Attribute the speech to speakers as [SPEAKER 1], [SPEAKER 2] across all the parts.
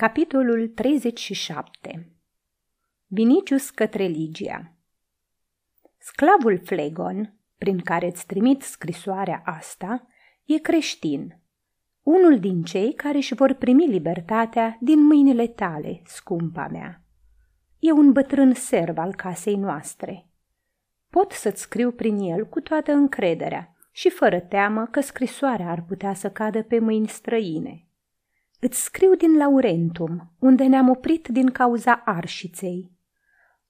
[SPEAKER 1] Capitolul 37 Vinicius către Ligia Sclavul Flegon, prin care îți trimit scrisoarea asta, e creștin, unul din cei care își vor primi libertatea din mâinile tale, scumpa mea. E un bătrân serv al casei noastre. Pot să-ți scriu prin el cu toată încrederea și fără teamă că scrisoarea ar putea să cadă pe mâini străine – Îți scriu din Laurentum, unde ne-am oprit din cauza arșiței.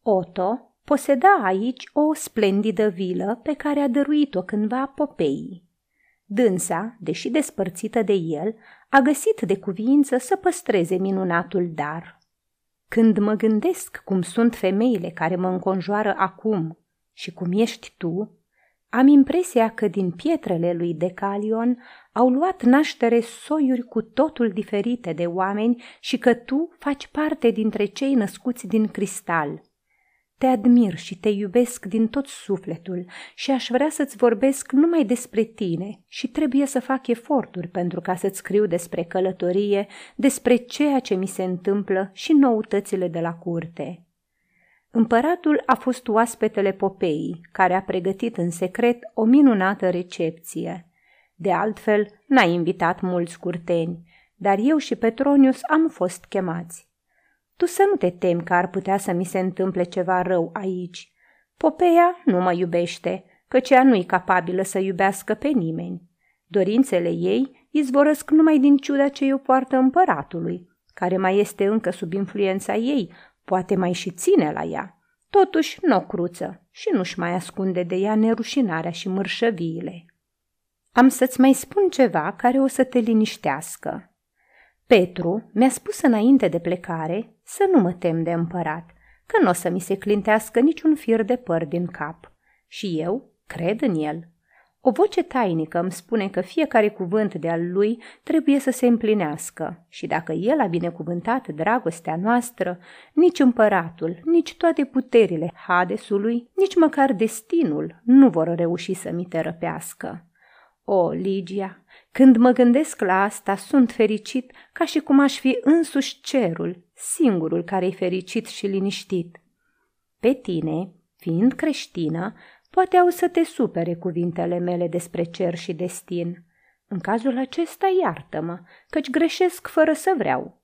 [SPEAKER 1] Otto poseda aici o splendidă vilă pe care a dăruit-o cândva Popeii. Dânsa, deși despărțită de el, a găsit de cuvință să păstreze minunatul dar. Când mă gândesc cum sunt femeile care mă înconjoară acum și cum ești tu, am impresia că din pietrele lui Decalion au luat naștere soiuri cu totul diferite de oameni și că tu faci parte dintre cei născuți din cristal. Te admir și te iubesc din tot sufletul și aș vrea să-ți vorbesc numai despre tine și trebuie să fac eforturi pentru ca să-ți scriu despre călătorie, despre ceea ce mi se întâmplă și noutățile de la curte. Împăratul a fost oaspetele Popeii, care a pregătit în secret o minunată recepție. De altfel, n-a invitat mulți curteni, dar eu și Petronius am fost chemați. Tu să nu te temi că ar putea să mi se întâmple ceva rău aici. Popeia nu mă iubește, căci ea nu-i capabilă să iubească pe nimeni. Dorințele ei izvorăsc numai din ciuda ce eu poartă împăratului, care mai este încă sub influența ei, poate mai și ține la ea. Totuși nu o cruță și nu-și mai ascunde de ea nerușinarea și mărșăviile. Am să-ți mai spun ceva care o să te liniștească. Petru mi-a spus înainte de plecare să nu mă tem de împărat, că nu o să mi se clintească niciun fir de păr din cap. Și eu cred în el. O voce tainică îmi spune că fiecare cuvânt de al lui trebuie să se împlinească și dacă el a binecuvântat dragostea noastră, nici împăratul, nici toate puterile Hadesului, nici măcar destinul nu vor reuși să mi te răpească. O, Ligia, când mă gândesc la asta, sunt fericit ca și cum aș fi însuși cerul, singurul care e fericit și liniștit. Pe tine, fiind creștină, poate au să te supere cuvintele mele despre cer și destin. În cazul acesta, iartă-mă, căci greșesc fără să vreau.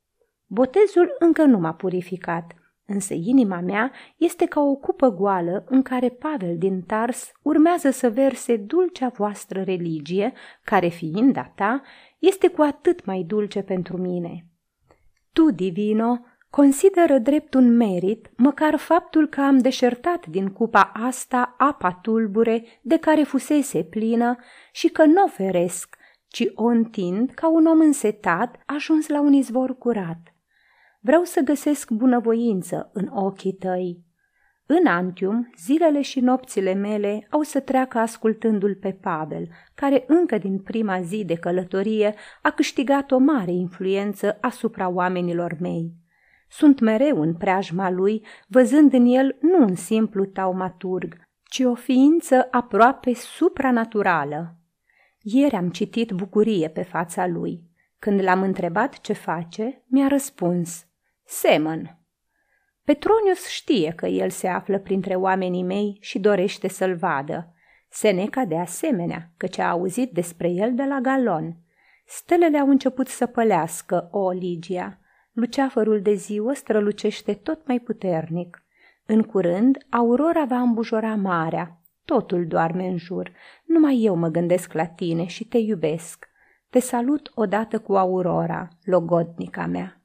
[SPEAKER 1] Botezul încă nu m-a purificat – Însă inima mea este ca o cupă goală în care Pavel din Tars urmează să verse dulcea voastră religie, care fiind a ta, este cu atât mai dulce pentru mine. Tu, Divino, consideră drept un merit măcar faptul că am deșertat din cupa asta apa tulbure de care fusese plină și că nu o feresc, ci o întind ca un om însetat ajuns la un izvor curat – Vreau să găsesc bunăvoință în ochii tăi. În Antium, zilele și nopțile mele au să treacă ascultându-l pe Pavel, care încă din prima zi de călătorie a câștigat o mare influență asupra oamenilor mei. Sunt mereu în preajma lui, văzând în el nu un simplu taumaturg, ci o ființă aproape supranaturală. Ieri am citit bucurie pe fața lui. Când l-am întrebat ce face, mi-a răspuns – Semăn. Petronius știe că el se află printre oamenii mei și dorește să-l vadă. Seneca de asemenea, căci a auzit despre el de la Galon. Stelele au început să pălească, o Ligia. Luceafărul de ziua strălucește tot mai puternic. În curând, aurora va îmbujora marea. Totul doarme în jur. Numai eu mă gândesc la tine și te iubesc. Te salut odată cu aurora, logodnica mea.